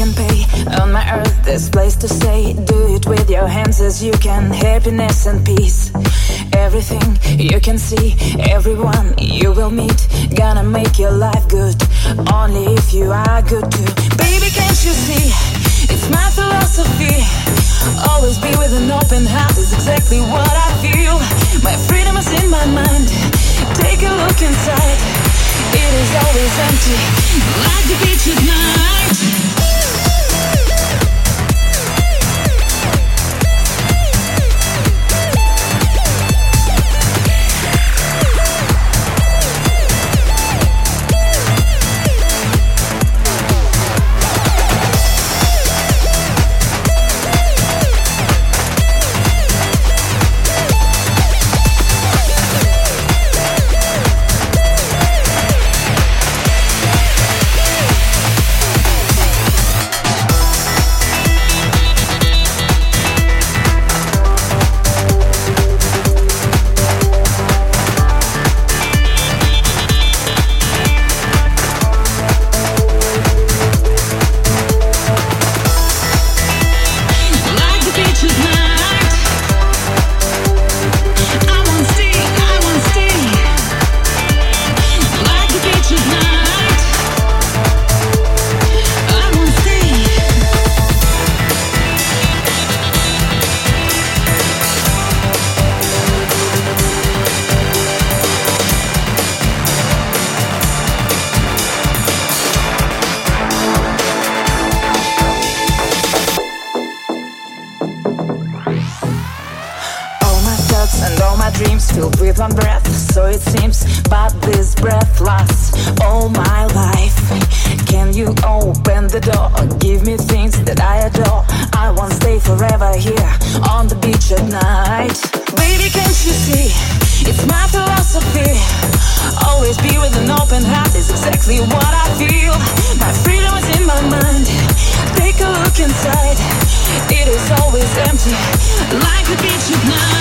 can pay. On my earth, this place to stay. Do it with your hands as you can. Happiness and peace. Everything you can see, everyone you will meet. Gonna make your life good. Only if you are good too. Baby, can't you see? It's my philosophy. Always be with an open heart is exactly what I feel. My freedom is in my mind. Take a look inside. It is always empty, like the beach at night. Inside. life. Can you open the door? Give me things that I adore. I won't stay forever here on the beach at night. Baby, can't you see? It's my philosophy. Always be with an open heart, is exactly what I feel. My freedom is in my mind. Take a look inside, it is always empty. Like the beach at night.